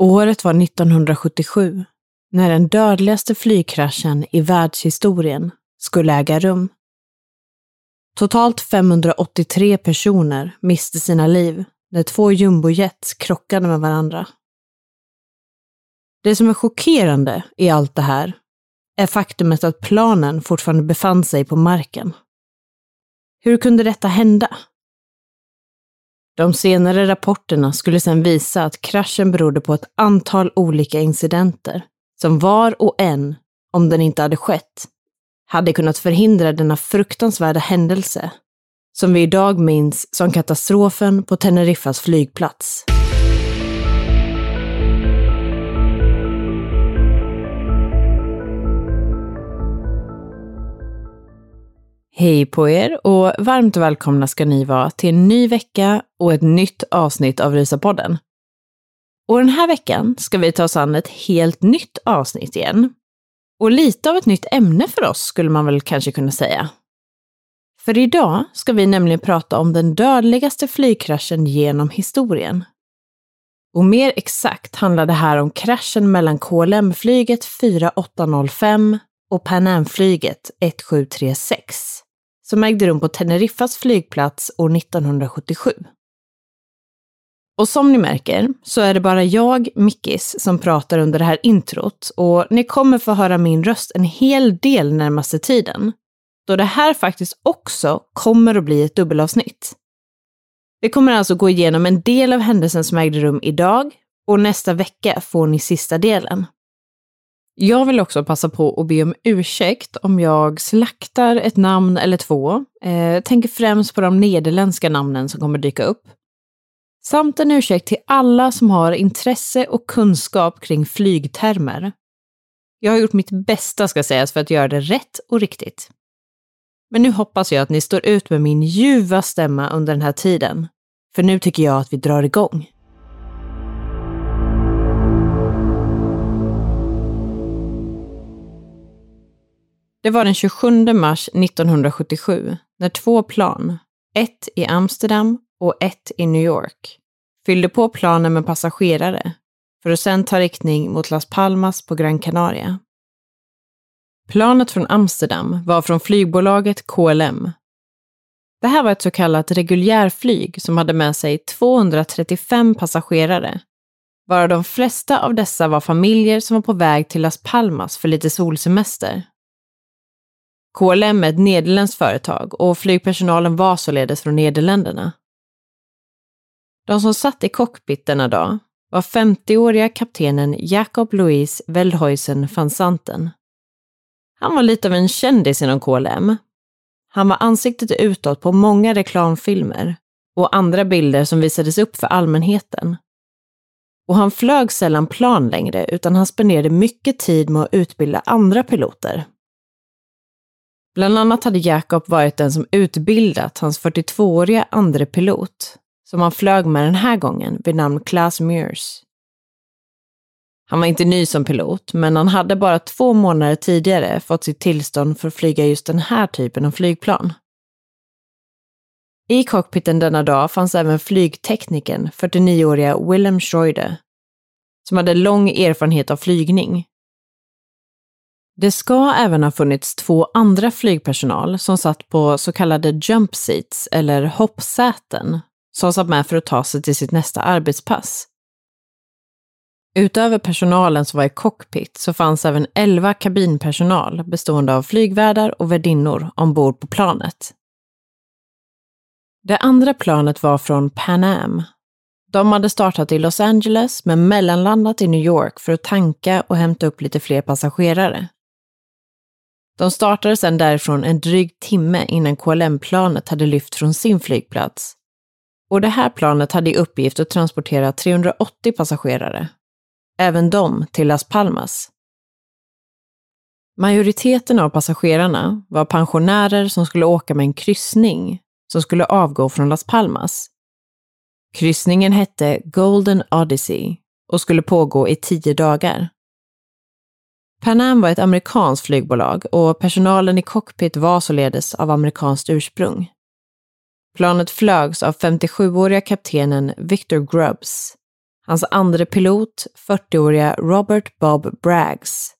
Året var 1977 när den dödligaste flygkraschen i världshistorien skulle äga rum. Totalt 583 personer miste sina liv när två jumbojets krockade med varandra. Det som är chockerande i allt det här är faktumet att planen fortfarande befann sig på marken. Hur kunde detta hända? De senare rapporterna skulle sedan visa att kraschen berodde på ett antal olika incidenter som var och en, om den inte hade skett, hade kunnat förhindra denna fruktansvärda händelse som vi idag minns som katastrofen på Teneriffas flygplats. Hej på er och varmt välkomna ska ni vara till en ny vecka och ett nytt avsnitt av Rysapodden. Och den här veckan ska vi ta oss an ett helt nytt avsnitt igen. Och lite av ett nytt ämne för oss skulle man väl kanske kunna säga. För idag ska vi nämligen prata om den dödligaste flygkraschen genom historien. Och mer exakt handlar det här om kraschen mellan KLM-flyget 4805 och Pan Am-flyget 1736 som ägde rum på Teneriffas flygplats år 1977. Och som ni märker så är det bara jag, Mickis, som pratar under det här introt och ni kommer få höra min röst en hel del närmaste tiden. Då det här faktiskt också kommer att bli ett dubbelavsnitt. Vi kommer alltså gå igenom en del av händelsen som ägde rum idag och nästa vecka får ni sista delen. Jag vill också passa på att be om ursäkt om jag slaktar ett namn eller två. Eh, tänker främst på de nederländska namnen som kommer dyka upp. Samt en ursäkt till alla som har intresse och kunskap kring flygtermer. Jag har gjort mitt bästa ska sägas för att göra det rätt och riktigt. Men nu hoppas jag att ni står ut med min ljuva stämma under den här tiden. För nu tycker jag att vi drar igång. Det var den 27 mars 1977 när två plan, ett i Amsterdam och ett i New York, fyllde på planen med passagerare för att sedan ta riktning mot Las Palmas på Gran Canaria. Planet från Amsterdam var från flygbolaget KLM. Det här var ett så kallat reguljärflyg som hade med sig 235 passagerare, varav de flesta av dessa var familjer som var på väg till Las Palmas för lite solsemester. KLM är ett nederländskt företag och flygpersonalen var således från Nederländerna. De som satt i cockpit denna dag var 50-åriga kaptenen Jacob Louis Veldhuizen van Santen. Han var lite av en kändis inom KLM. Han var ansiktet utåt på många reklamfilmer och andra bilder som visades upp för allmänheten. Och han flög sällan plan längre, utan han spenderade mycket tid med att utbilda andra piloter. Bland annat hade Jacob varit den som utbildat hans 42-åriga andre pilot, som han flög med den här gången vid namn Klaas Mears. Han var inte ny som pilot, men han hade bara två månader tidigare fått sitt tillstånd för att flyga just den här typen av flygplan. I cockpiten denna dag fanns även flygteknikern, 49-åriga Willem Schreuder, som hade lång erfarenhet av flygning. Det ska även ha funnits två andra flygpersonal som satt på så kallade jump seats, eller hoppsäten, som satt med för att ta sig till sitt nästa arbetspass. Utöver personalen som var i cockpit så fanns även 11 kabinpersonal bestående av flygvärdar och värdinnor ombord på planet. Det andra planet var från Pan Am. De hade startat i Los Angeles men mellanlandat i New York för att tanka och hämta upp lite fler passagerare. De startade sedan därifrån en dryg timme innan KLM-planet hade lyft från sin flygplats. Och det här planet hade i uppgift att transportera 380 passagerare. Även de till Las Palmas. Majoriteten av passagerarna var pensionärer som skulle åka med en kryssning som skulle avgå från Las Palmas. Kryssningen hette Golden Odyssey och skulle pågå i tio dagar. Pan Am var ett amerikanskt flygbolag och personalen i cockpit var således av amerikanskt ursprung. Planet flögs av 57-åriga kaptenen Victor Grubbs, hans andre pilot 40-åriga Robert Bob Braggs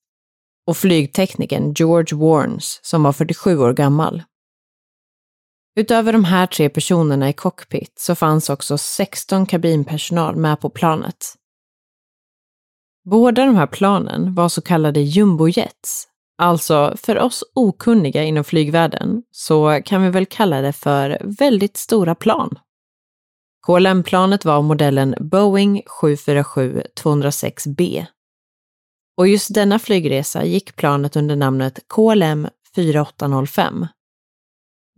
och flygteknikern George Warnes som var 47 år gammal. Utöver de här tre personerna i cockpit så fanns också 16 kabinpersonal med på planet. Båda de här planen var så kallade jumbojets. Alltså, för oss okunniga inom flygvärlden så kan vi väl kalla det för väldigt stora plan. KLM-planet var modellen Boeing 747-206B. Och just denna flygresa gick planet under namnet KLM 4805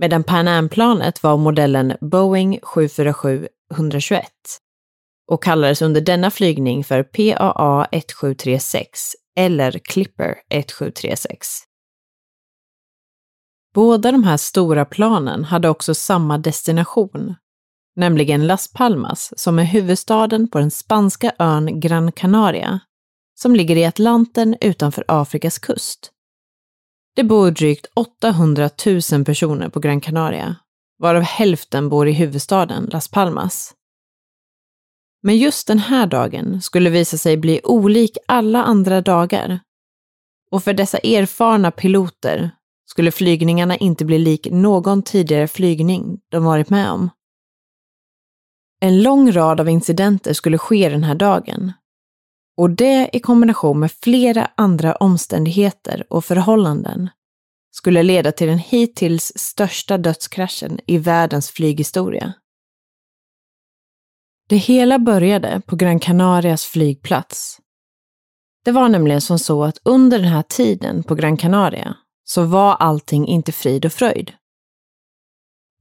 medan Pan Am-planet var modellen Boeing 747-121 och kallades under denna flygning för PAA 1736 eller Clipper 1736. Båda de här stora planen hade också samma destination, nämligen Las Palmas som är huvudstaden på den spanska ön Gran Canaria, som ligger i Atlanten utanför Afrikas kust. Det bor drygt 800 000 personer på Gran Canaria, varav hälften bor i huvudstaden Las Palmas. Men just den här dagen skulle visa sig bli olik alla andra dagar. Och för dessa erfarna piloter skulle flygningarna inte bli lik någon tidigare flygning de varit med om. En lång rad av incidenter skulle ske den här dagen och det i kombination med flera andra omständigheter och förhållanden skulle leda till den hittills största dödskraschen i världens flyghistoria. Det hela började på Gran Canarias flygplats. Det var nämligen som så att under den här tiden på Gran Canaria så var allting inte frid och fröjd.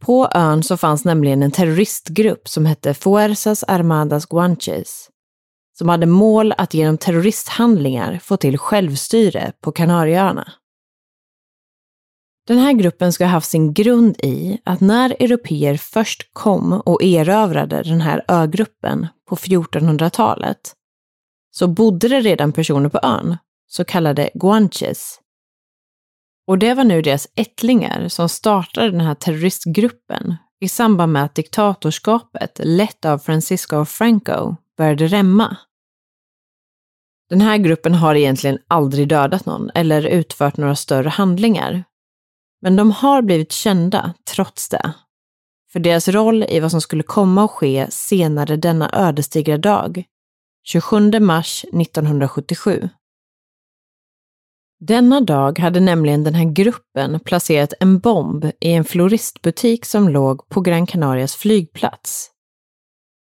På ön så fanns nämligen en terroristgrupp som hette Fuerzas Armadas Guanches som hade mål att genom terroristhandlingar få till självstyre på Kanarieöarna. Den här gruppen ska ha haft sin grund i att när europeer först kom och erövrade den här ögruppen på 1400-talet så bodde det redan personer på ön, så kallade guanches. Och det var nu deras ättlingar som startade den här terroristgruppen i samband med att diktatorskapet, lett av Francisco Franco, började rämma. Den här gruppen har egentligen aldrig dödat någon eller utfört några större handlingar. Men de har blivit kända trots det. För deras roll i vad som skulle komma att ske senare denna ödesdigra dag, 27 mars 1977. Denna dag hade nämligen den här gruppen placerat en bomb i en floristbutik som låg på Gran Canarias flygplats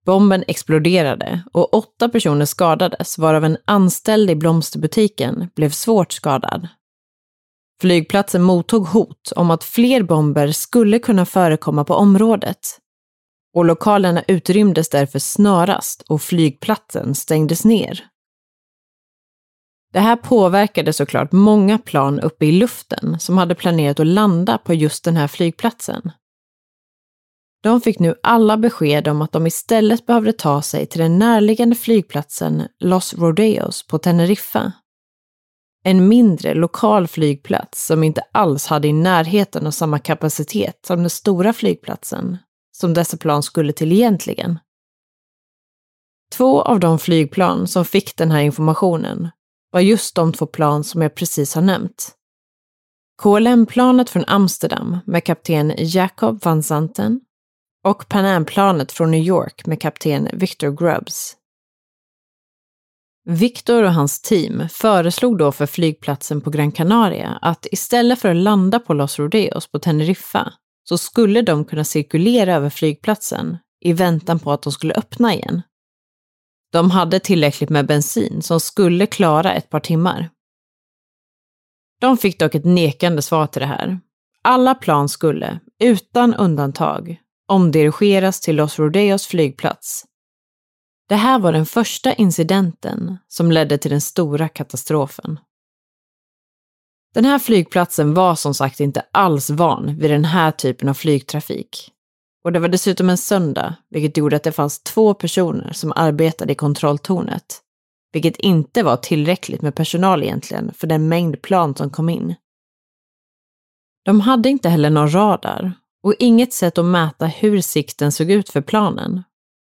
Bomben exploderade och åtta personer skadades, varav en anställd i blomsterbutiken blev svårt skadad. Flygplatsen mottog hot om att fler bomber skulle kunna förekomma på området. och lokalerna utrymdes därför snarast och flygplatsen stängdes ner. Det här påverkade såklart många plan uppe i luften som hade planerat att landa på just den här flygplatsen. De fick nu alla besked om att de istället behövde ta sig till den närliggande flygplatsen Los Rodeos på Teneriffa. En mindre lokal flygplats som inte alls hade i närheten av samma kapacitet som den stora flygplatsen som dessa plan skulle till egentligen. Två av de flygplan som fick den här informationen var just de två plan som jag precis har nämnt. KLM-planet från Amsterdam med kapten Jacob van Zanten och Pan Am-planet från New York med kapten Victor Grubbs. Victor och hans team föreslog då för flygplatsen på Gran Canaria att istället för att landa på Los Rodeos på Teneriffa så skulle de kunna cirkulera över flygplatsen i väntan på att de skulle öppna igen. De hade tillräckligt med bensin som skulle klara ett par timmar. De fick dock ett nekande svar till det här. Alla plan skulle, utan undantag, omdirigeras till Los Rodeos flygplats. Det här var den första incidenten som ledde till den stora katastrofen. Den här flygplatsen var som sagt inte alls van vid den här typen av flygtrafik. Och det var dessutom en söndag, vilket gjorde att det fanns två personer som arbetade i kontrolltornet. Vilket inte var tillräckligt med personal egentligen för den mängd plan som kom in. De hade inte heller någon radar och inget sätt att mäta hur sikten såg ut för planen.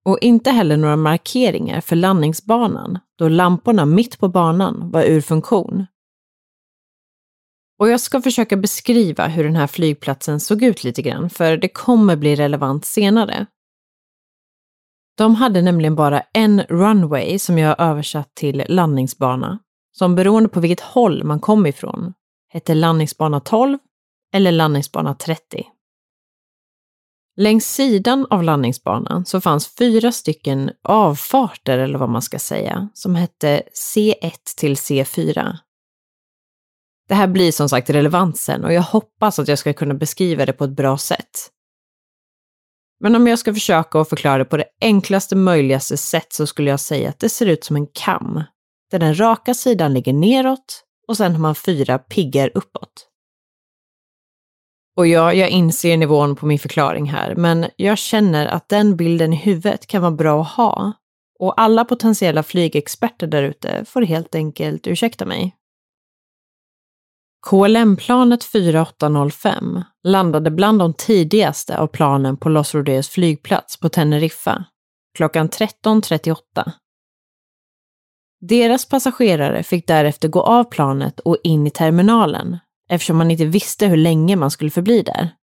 Och inte heller några markeringar för landningsbanan då lamporna mitt på banan var ur funktion. Och jag ska försöka beskriva hur den här flygplatsen såg ut lite grann, för det kommer bli relevant senare. De hade nämligen bara en runway som jag har översatt till landningsbana, som beroende på vilket håll man kom ifrån hette landningsbana 12 eller landningsbana 30. Längs sidan av landningsbanan så fanns fyra stycken avfarter, eller vad man ska säga, som hette C1 till C4. Det här blir som sagt relevansen och jag hoppas att jag ska kunna beskriva det på ett bra sätt. Men om jag ska försöka att förklara det på det enklaste möjligaste sätt så skulle jag säga att det ser ut som en kam, där den raka sidan ligger neråt och sen har man fyra piggar uppåt. Och ja, jag inser nivån på min förklaring här, men jag känner att den bilden i huvudet kan vara bra att ha. Och alla potentiella flygexperter där ute får helt enkelt ursäkta mig. KLM-planet 4805 landade bland de tidigaste av planen på Los Rodeos flygplats på Teneriffa klockan 13.38. Deras passagerare fick därefter gå av planet och in i terminalen eftersom man inte visste hur länge man skulle förbli där.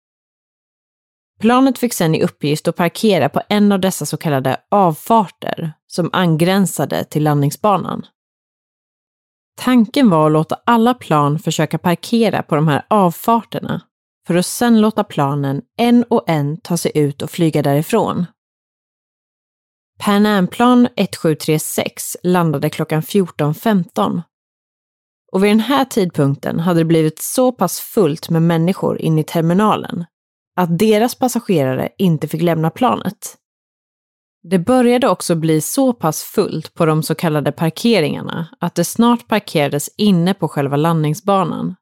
Planet fick sedan i uppgift att parkera på en av dessa så kallade avfarter som angränsade till landningsbanan. Tanken var att låta alla plan försöka parkera på de här avfarterna för att sedan låta planen en och en ta sig ut och flyga därifrån. Pan Am-plan 1736 landade klockan 14.15 och vid den här tidpunkten hade det blivit så pass fullt med människor in i terminalen att deras passagerare inte fick lämna planet. Det började också bli så pass fullt på de så kallade parkeringarna att det snart parkerades inne på själva landningsbanan.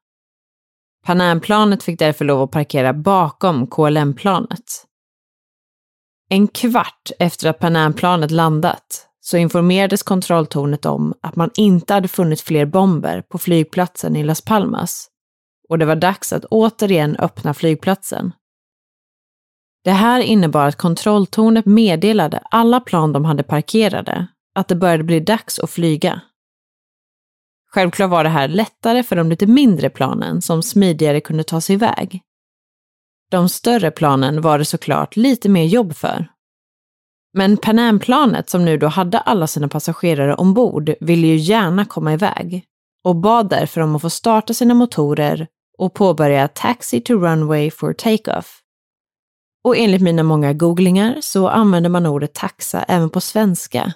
Panamplanet fick därför lov att parkera bakom KLM-planet. En kvart efter att Panamplanet landat så informerades kontrolltornet om att man inte hade funnit fler bomber på flygplatsen i Las Palmas och det var dags att återigen öppna flygplatsen. Det här innebar att kontrolltornet meddelade alla plan de hade parkerade att det började bli dags att flyga. Självklart var det här lättare för de lite mindre planen som smidigare kunde ta sig iväg. De större planen var det såklart lite mer jobb för. Men Pan Am-planet som nu då hade alla sina passagerare ombord ville ju gärna komma iväg och bad därför om att få starta sina motorer och påbörja Taxi to Runway for Takeoff och enligt mina många googlingar så använder man ordet taxa även på svenska.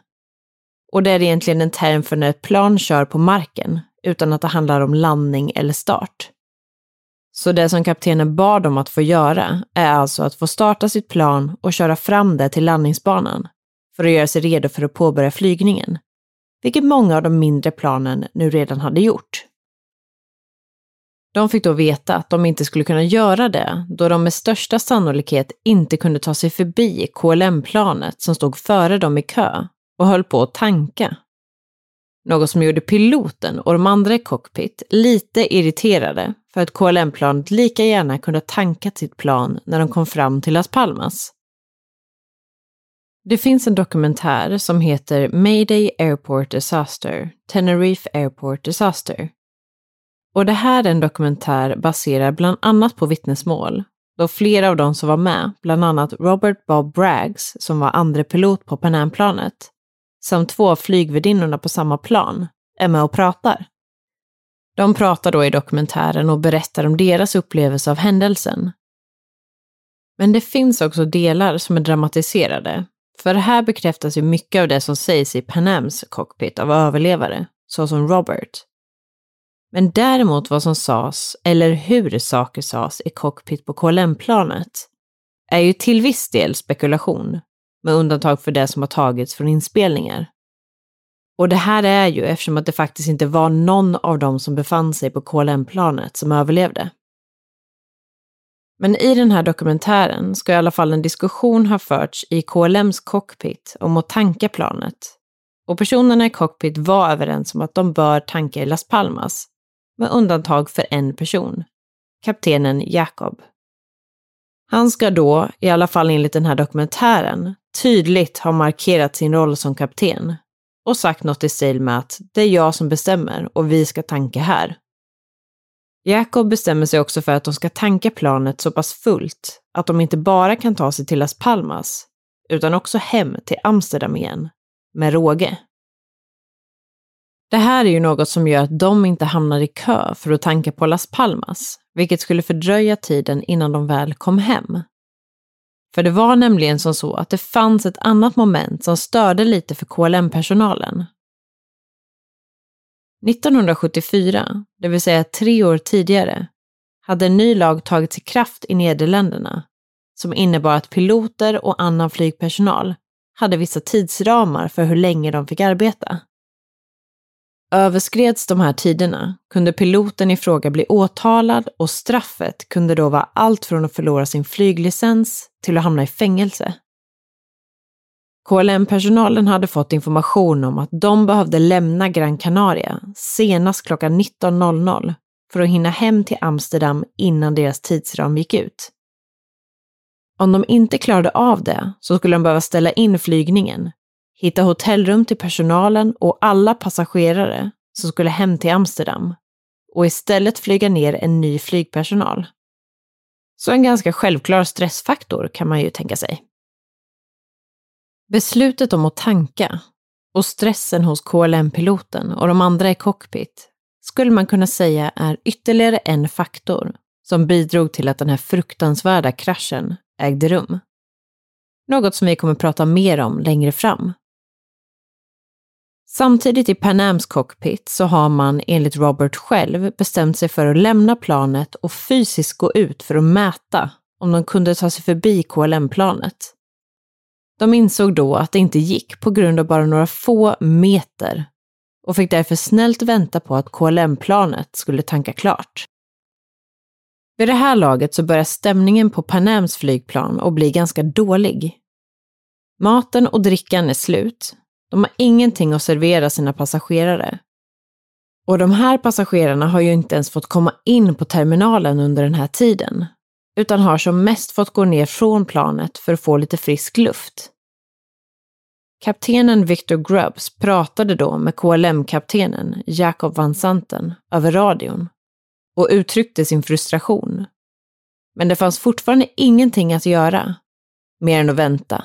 Och det är egentligen en term för när ett plan kör på marken utan att det handlar om landning eller start. Så det som kaptenen bad om att få göra är alltså att få starta sitt plan och köra fram det till landningsbanan för att göra sig redo för att påbörja flygningen, vilket många av de mindre planen nu redan hade gjort. De fick då veta att de inte skulle kunna göra det då de med största sannolikhet inte kunde ta sig förbi KLM-planet som stod före dem i kö och höll på att tanka. Något som gjorde piloten och de andra i cockpit lite irriterade för att KLM-planet lika gärna kunde ha tankat sitt plan när de kom fram till Las Palmas. Det finns en dokumentär som heter Mayday Airport Disaster, Tenerife Airport Disaster. Och det här är en dokumentär baserad bland annat på vittnesmål, då flera av de som var med, bland annat Robert Bob Braggs som var andre pilot på Pan Am-planet, samt två av flygvärdinnorna på samma plan, är med och pratar. De pratar då i dokumentären och berättar om deras upplevelse av händelsen. Men det finns också delar som är dramatiserade, för här bekräftas ju mycket av det som sägs i Panams cockpit av överlevare, såsom Robert. Men däremot vad som sades, eller hur saker sades i cockpit på KLM-planet, är ju till viss del spekulation, med undantag för det som har tagits från inspelningar. Och det här är ju eftersom att det faktiskt inte var någon av dem som befann sig på KLM-planet som överlevde. Men i den här dokumentären ska i alla fall en diskussion ha förts i KLMs cockpit om att tanka planet. Och personerna i cockpit var överens om att de bör tanka i Las Palmas, med undantag för en person, kaptenen Jacob. Han ska då, i alla fall enligt den här dokumentären, tydligt ha markerat sin roll som kapten och sagt något i stil med att det är jag som bestämmer och vi ska tanka här. Jacob bestämmer sig också för att de ska tanka planet så pass fullt att de inte bara kan ta sig till Las Palmas, utan också hem till Amsterdam igen, med råge. Det här är ju något som gör att de inte hamnar i kö för att tanka på Las Palmas, vilket skulle fördröja tiden innan de väl kom hem. För det var nämligen som så att det fanns ett annat moment som störde lite för KLM-personalen. 1974, det vill säga tre år tidigare, hade en ny lag tagits i kraft i Nederländerna som innebar att piloter och annan flygpersonal hade vissa tidsramar för hur länge de fick arbeta. Överskreds de här tiderna kunde piloten i fråga bli åtalad och straffet kunde då vara allt från att förlora sin flyglicens till att hamna i fängelse. KLM-personalen hade fått information om att de behövde lämna Gran Canaria senast klockan 19.00 för att hinna hem till Amsterdam innan deras tidsram gick ut. Om de inte klarade av det så skulle de behöva ställa in flygningen hitta hotellrum till personalen och alla passagerare som skulle hem till Amsterdam och istället flyga ner en ny flygpersonal. Så en ganska självklar stressfaktor kan man ju tänka sig. Beslutet om att tanka och stressen hos KLM-piloten och de andra i cockpit skulle man kunna säga är ytterligare en faktor som bidrog till att den här fruktansvärda kraschen ägde rum. Något som vi kommer prata mer om längre fram. Samtidigt i Pan Ams cockpit så har man enligt Robert själv bestämt sig för att lämna planet och fysiskt gå ut för att mäta om de kunde ta sig förbi KLM-planet. De insåg då att det inte gick på grund av bara några få meter och fick därför snällt vänta på att KLM-planet skulle tanka klart. Vid det här laget så börjar stämningen på Pan Ams flygplan att bli ganska dålig. Maten och drickan är slut de har ingenting att servera sina passagerare. Och de här passagerarna har ju inte ens fått komma in på terminalen under den här tiden, utan har som mest fått gå ner från planet för att få lite frisk luft. Kaptenen Victor Grubbs pratade då med KLM-kaptenen Jacob van Santen över radion och uttryckte sin frustration. Men det fanns fortfarande ingenting att göra, mer än att vänta.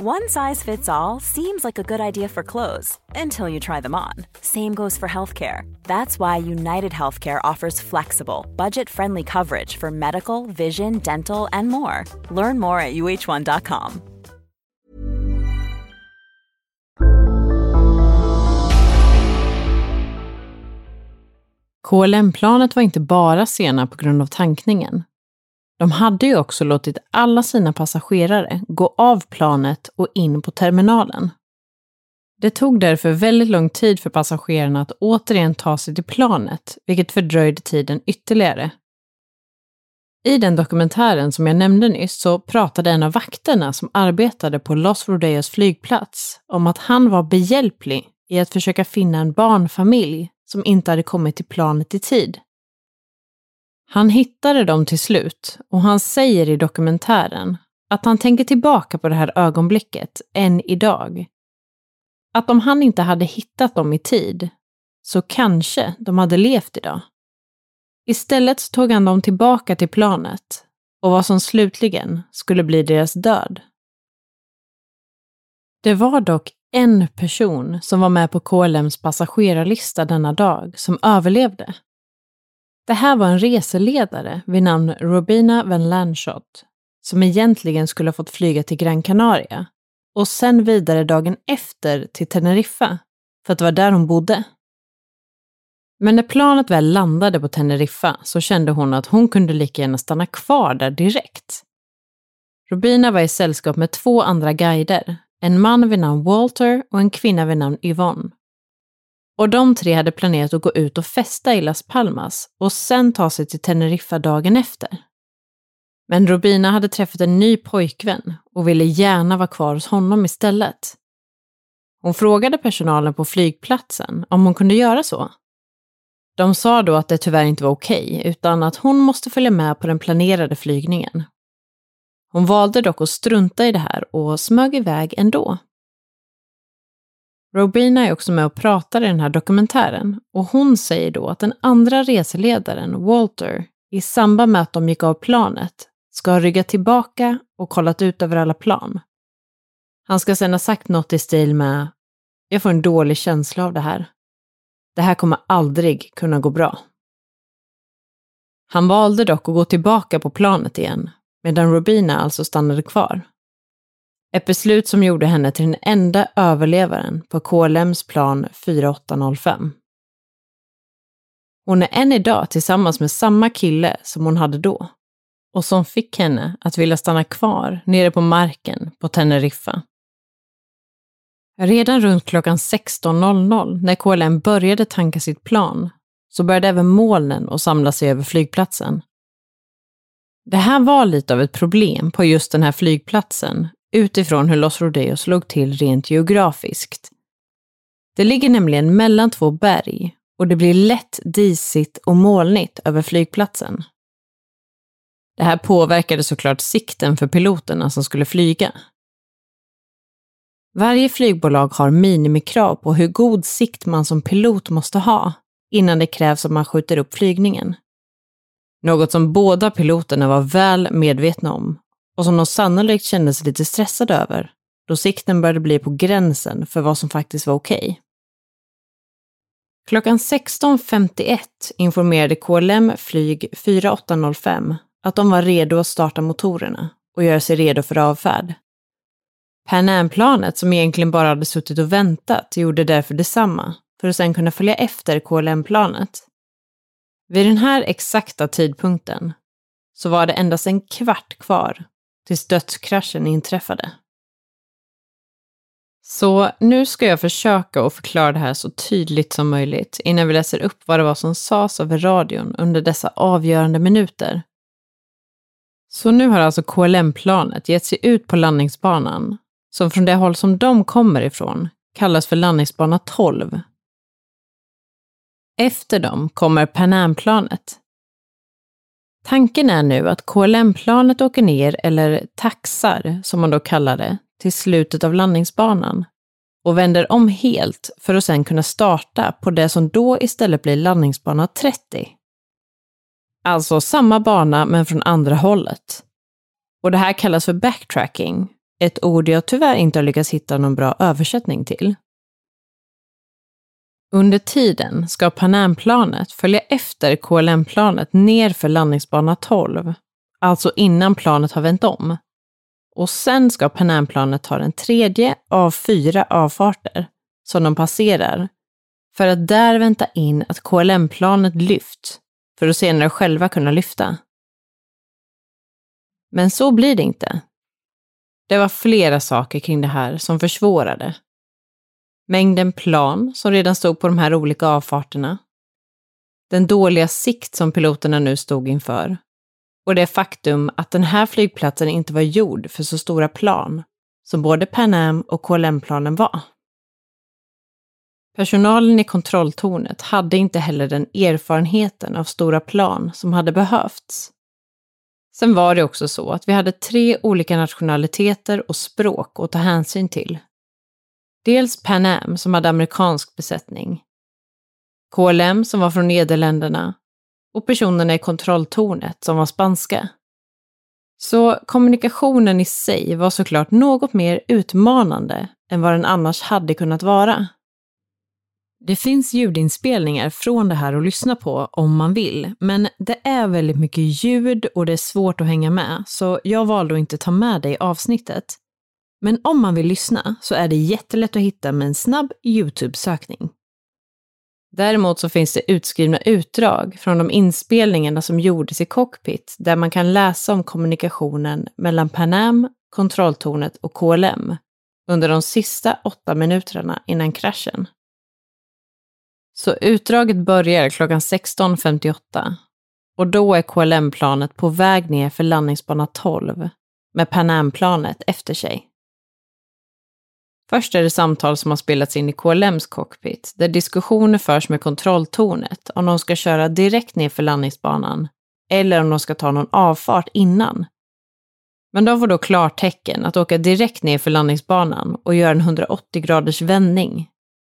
One size fits all seems like a good idea for clothes until you try them on. Same goes for healthcare. That's why United Healthcare offers flexible, budget friendly coverage for medical, vision, dental, and more. Learn more at uh1.com. KLM-planet var inte bara sena på grund av tankningen. De hade ju också låtit alla sina passagerare gå av planet och in på terminalen. Det tog därför väldigt lång tid för passagerarna att återigen ta sig till planet, vilket fördröjde tiden ytterligare. I den dokumentären som jag nämnde nyss så pratade en av vakterna som arbetade på Los Rodeos flygplats om att han var behjälplig i att försöka finna en barnfamilj som inte hade kommit till planet i tid. Han hittade dem till slut och han säger i dokumentären att han tänker tillbaka på det här ögonblicket än idag. Att om han inte hade hittat dem i tid så kanske de hade levt idag. Istället så tog han dem tillbaka till planet och vad som slutligen skulle bli deras död. Det var dock en person som var med på KLMs passagerarlista denna dag som överlevde. Det här var en reseledare vid namn Robina Van Lanschot som egentligen skulle ha fått flyga till Gran Canaria och sen vidare dagen efter till Teneriffa för att det var där hon bodde. Men när planet väl landade på Teneriffa så kände hon att hon kunde lika gärna stanna kvar där direkt. Robina var i sällskap med två andra guider, en man vid namn Walter och en kvinna vid namn Yvonne. Och de tre hade planerat att gå ut och festa i Las Palmas och sen ta sig till Teneriffa dagen efter. Men Robina hade träffat en ny pojkvän och ville gärna vara kvar hos honom istället. Hon frågade personalen på flygplatsen om hon kunde göra så. De sa då att det tyvärr inte var okej, utan att hon måste följa med på den planerade flygningen. Hon valde dock att strunta i det här och smög iväg ändå. Robina är också med och pratar i den här dokumentären och hon säger då att den andra reseledaren, Walter, i samband med att de gick av planet, ska ha ryggat tillbaka och kollat ut över alla plan. Han ska sedan ha sagt något i stil med “Jag får en dålig känsla av det här. Det här kommer aldrig kunna gå bra.” Han valde dock att gå tillbaka på planet igen, medan Robina alltså stannade kvar. Ett beslut som gjorde henne till den enda överlevaren på KLMs plan 4805. Hon är än idag tillsammans med samma kille som hon hade då och som fick henne att vilja stanna kvar nere på marken på Teneriffa. Redan runt klockan 16.00 när KLM började tanka sitt plan så började även molnen att samla sig över flygplatsen. Det här var lite av ett problem på just den här flygplatsen utifrån hur Los Rodeos låg till rent geografiskt. Det ligger nämligen mellan två berg och det blir lätt disigt och molnigt över flygplatsen. Det här påverkade såklart sikten för piloterna som skulle flyga. Varje flygbolag har minimikrav på hur god sikt man som pilot måste ha innan det krävs att man skjuter upp flygningen. Något som båda piloterna var väl medvetna om och som de sannolikt kände sig lite stressade över då sikten började bli på gränsen för vad som faktiskt var okej. Okay. Klockan 16.51 informerade KLM Flyg 4805 att de var redo att starta motorerna och göra sig redo för avfärd. Pan Am-planet, som egentligen bara hade suttit och väntat, gjorde därför detsamma för att sedan kunna följa efter KLM-planet. Vid den här exakta tidpunkten så var det endast en kvart kvar tills dödskraschen inträffade. Så nu ska jag försöka att förklara det här så tydligt som möjligt innan vi läser upp vad det var som sades över radion under dessa avgörande minuter. Så nu har alltså KLM-planet gett sig ut på landningsbanan, som från det håll som de kommer ifrån kallas för landningsbana 12. Efter dem kommer Pan Am-planet. Tanken är nu att KLM-planet åker ner, eller taxar som man då kallar det, till slutet av landningsbanan och vänder om helt för att sedan kunna starta på det som då istället blir landningsbana 30. Alltså samma bana men från andra hållet. Och det här kallas för backtracking, ett ord jag tyvärr inte har lyckats hitta någon bra översättning till. Under tiden ska Panamplanet följa efter KLM-planet ner för landningsbana 12, alltså innan planet har vänt om. Och sen ska Panamplanet ta den tredje av fyra avfarter som de passerar för att där vänta in att KLM-planet lyft för att senare själva kunna lyfta. Men så blir det inte. Det var flera saker kring det här som försvårade. Mängden plan som redan stod på de här olika avfarterna. Den dåliga sikt som piloterna nu stod inför. Och det faktum att den här flygplatsen inte var gjord för så stora plan som både Pan Am och KLM-planen var. Personalen i kontrolltornet hade inte heller den erfarenheten av stora plan som hade behövts. Sen var det också så att vi hade tre olika nationaliteter och språk att ta hänsyn till. Dels Pan Am som hade amerikansk besättning, KLM som var från Nederländerna och personerna i kontrolltornet som var spanska. Så kommunikationen i sig var såklart något mer utmanande än vad den annars hade kunnat vara. Det finns ljudinspelningar från det här att lyssna på om man vill, men det är väldigt mycket ljud och det är svårt att hänga med, så jag valde att inte ta med det i avsnittet. Men om man vill lyssna så är det jättelätt att hitta med en snabb YouTube-sökning. Däremot så finns det utskrivna utdrag från de inspelningarna som gjordes i cockpit där man kan läsa om kommunikationen mellan Panam, kontrolltornet och KLM under de sista åtta minuterna innan kraschen. Så utdraget börjar klockan 16.58 och då är KLM-planet på väg ner för landningsbana 12 med Pan Am-planet efter sig. Först är det samtal som har spelats in i KLMs cockpit där diskussioner förs med kontrolltornet om de ska köra direkt ner för landningsbanan eller om de ska ta någon avfart innan. Men de får då klartecken att åka direkt ner för landningsbanan och göra en 180 graders vändning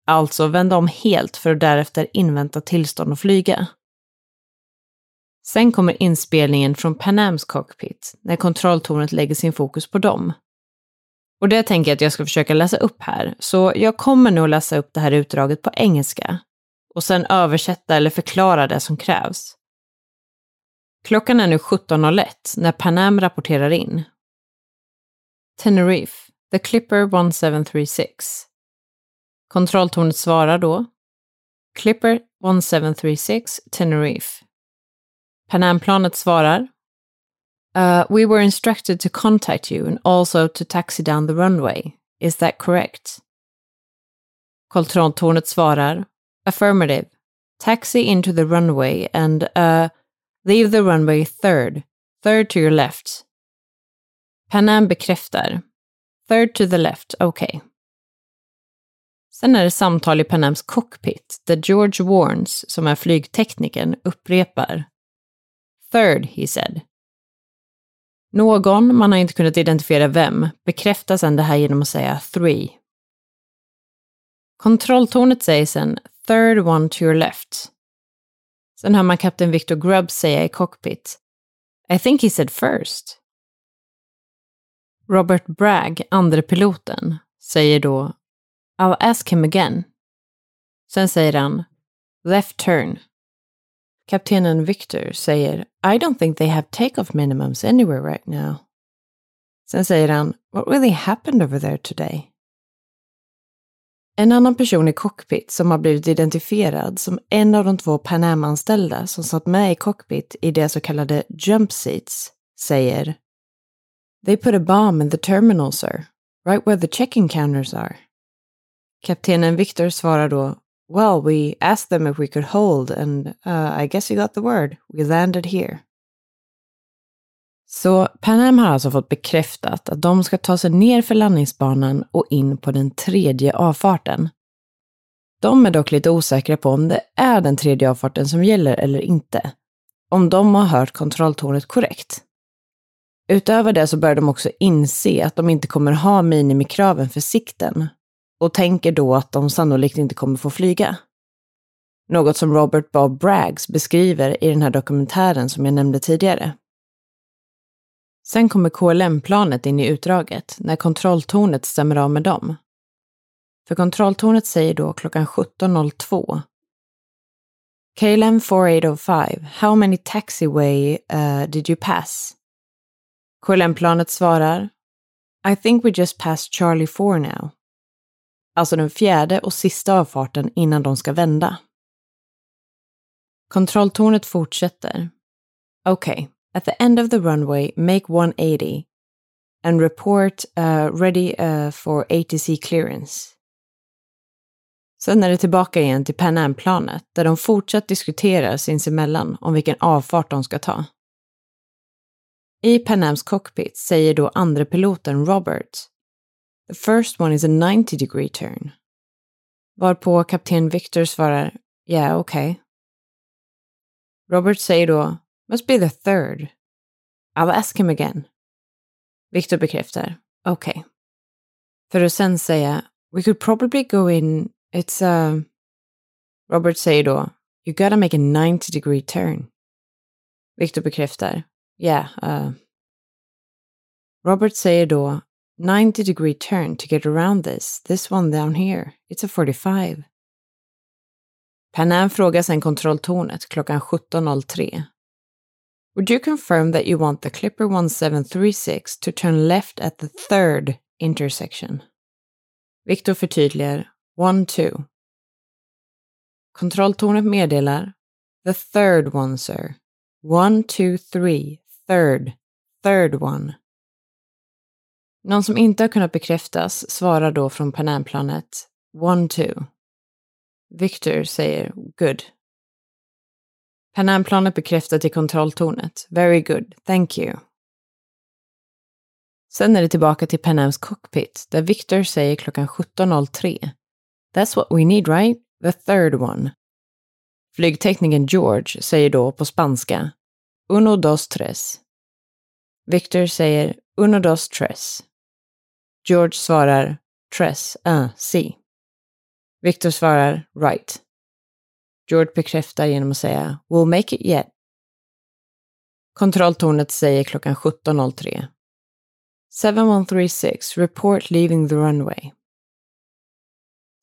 Alltså vända om helt för att därefter invänta tillstånd att flyga. Sen kommer inspelningen från Panams cockpit när kontrolltornet lägger sin fokus på dem. Och det tänker jag att jag ska försöka läsa upp här, så jag kommer nog läsa upp det här utdraget på engelska och sen översätta eller förklara det som krävs. Klockan är nu 17.01 när Panam rapporterar in. Tenerife, The Clipper 1736. Kontrolltornet svarar då Clipper 1736 Tenerife. Panamplanet svarar uh, We were instructed to contact you and also to taxi down the runway. Is that correct? Kontrolltornet svarar Affirmative. Taxi into the runway and uh, leave the runway third, Third to your left. Pan Am bekräftar. Third to the left. Okay. Sen är det samtal i Pan Ams cockpit där George Warnes, som är flygteknikern, upprepar. Third, he said. Någon, man har inte kunnat identifiera vem, bekräftar sedan det här genom att säga three. Kontrolltornet säger sedan third one to your left. Sen hör man kapten Victor Grubbs säga i cockpit I think he said first. Robert Bragg, andre piloten, säger då I'll ask him again. Sen säger han left turn. Kaptenen Victor säger I don't think they have take-off minimums anywhere right now. Sen säger han What really happened over there today? En annan person i cockpit som har blivit identifierad som en av de två Pan Am-anställda som satt med i cockpit i det så kallade jump seats säger They put a bomb in the terminal, sir. Right where the checking counters are. Kaptenen Victor svarar då Well, we asked them if we could hold and uh, I guess you got the word. We landed here. Så Pan Am har alltså fått bekräftat att de ska ta sig ner för landningsbanan och in på den tredje avfarten. De är dock lite osäkra på om det är den tredje avfarten som gäller eller inte. Om de har hört kontrolltornet korrekt. Utöver det så börjar de också inse att de inte kommer ha minimikraven för sikten och tänker då att de sannolikt inte kommer få flyga. Något som Robert Bob Braggs beskriver i den här dokumentären som jag nämnde tidigare. Sen kommer KLM-planet in i utdraget när kontrolltornet stämmer av med dem. För kontrolltornet säger då klockan 17.02 KLM 4805, how many taxiway uh, did you pass? KLM-planet svarar I think we just passed Charlie 4 now. Alltså den fjärde och sista avfarten innan de ska vända. Kontrolltornet fortsätter. Okay, at the end of the runway, make 180 and report uh, ready uh, for ATC clearance. Sen är det tillbaka igen till Pan Am-planet där de fortsatt diskuterar sinsemellan om vilken avfart de ska ta. I Pan Ams cockpit säger då andre piloten Robert The first one is a 90 degree turn. Varpå kapten Victor svarar Yeah, okay. Robert säger då Must be the third. I'll ask him again. Victor bekräftar. Okay. För att sen säga We could probably go in. It's a... Uh... Robert säger då You gotta make a 90 degree turn. Victor bekräftar. Yeah. Uh... Robert säger då 90 degree turn to get around this. This one down here. It's a 45. Pan Am frågar sen kontrolltornet klockan 17.03. Would you confirm that you want the Clipper 1736 to turn left at the third intersection? Victor förtydligar 1-2. Kontrolltornet meddelar The third one, sir. 1, 2, 3, third, third one. Någon som inte har kunnat bekräftas svarar då från Panamplanet 1-2. Victor säger good. Panamplanet bekräftar till kontrolltornet. Very good, thank you. Sen är det tillbaka till Panams cockpit där Victor säger klockan 17.03. That's what we need right? The third one. Flygteknikern George säger då på spanska Uno dos tres. Victor säger Uno dos tres. George svarar Tress, uh, äh, si. Victor svarar right. George bekräftar genom att säga We'll make it yet. Kontrolltornet säger klockan 17.03. 7136, report leaving the runway.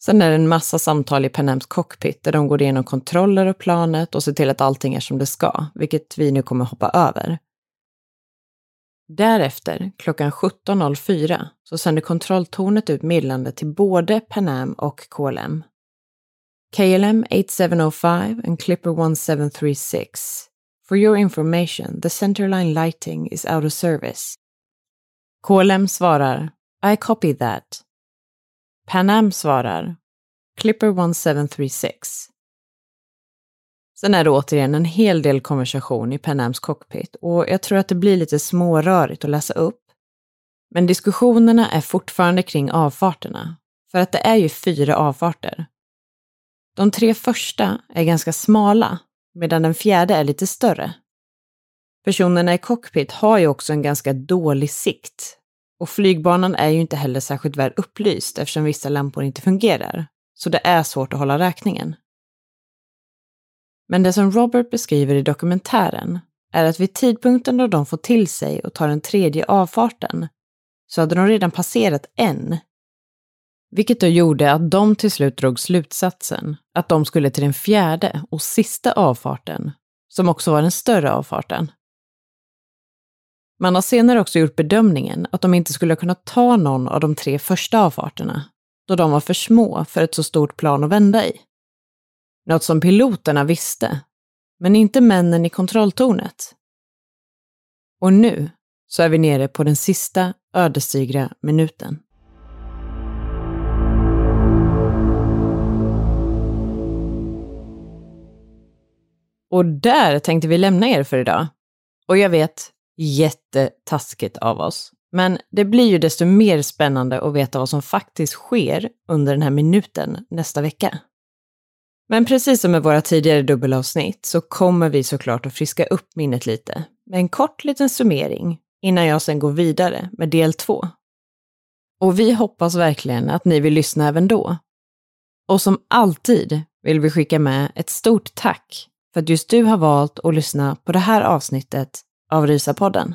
Sen är det en massa samtal i Panams cockpit där de går igenom kontroller och planet och ser till att allting är som det ska, vilket vi nu kommer hoppa över. Därefter, klockan 17.04, så sänder kontrolltornet ut meddelande till både Panam och KLM. KLM 8705 and Clipper 1736. For your information, the centerline lighting is out of service. KLM svarar I copy that. Panam svarar Clipper 1736. Sen är det återigen en hel del konversation i Pan cockpit och jag tror att det blir lite smårörigt att läsa upp. Men diskussionerna är fortfarande kring avfarterna, för att det är ju fyra avfarter. De tre första är ganska smala, medan den fjärde är lite större. Personerna i cockpit har ju också en ganska dålig sikt och flygbanan är ju inte heller särskilt väl upplyst eftersom vissa lampor inte fungerar, så det är svårt att hålla räkningen. Men det som Robert beskriver i dokumentären är att vid tidpunkten då de får till sig och tar den tredje avfarten så hade de redan passerat en. Vilket då gjorde att de till slut drog slutsatsen att de skulle till den fjärde och sista avfarten, som också var den större avfarten. Man har senare också gjort bedömningen att de inte skulle kunna ta någon av de tre första avfarterna, då de var för små för ett så stort plan att vända i. Något som piloterna visste, men inte männen i kontrolltornet. Och nu så är vi nere på den sista ödesdigra minuten. Och där tänkte vi lämna er för idag. Och jag vet, jättetaskigt av oss. Men det blir ju desto mer spännande att veta vad som faktiskt sker under den här minuten nästa vecka. Men precis som med våra tidigare dubbelavsnitt så kommer vi såklart att friska upp minnet lite med en kort liten summering innan jag sen går vidare med del två. Och vi hoppas verkligen att ni vill lyssna även då. Och som alltid vill vi skicka med ett stort tack för att just du har valt att lyssna på det här avsnittet av Rysapodden.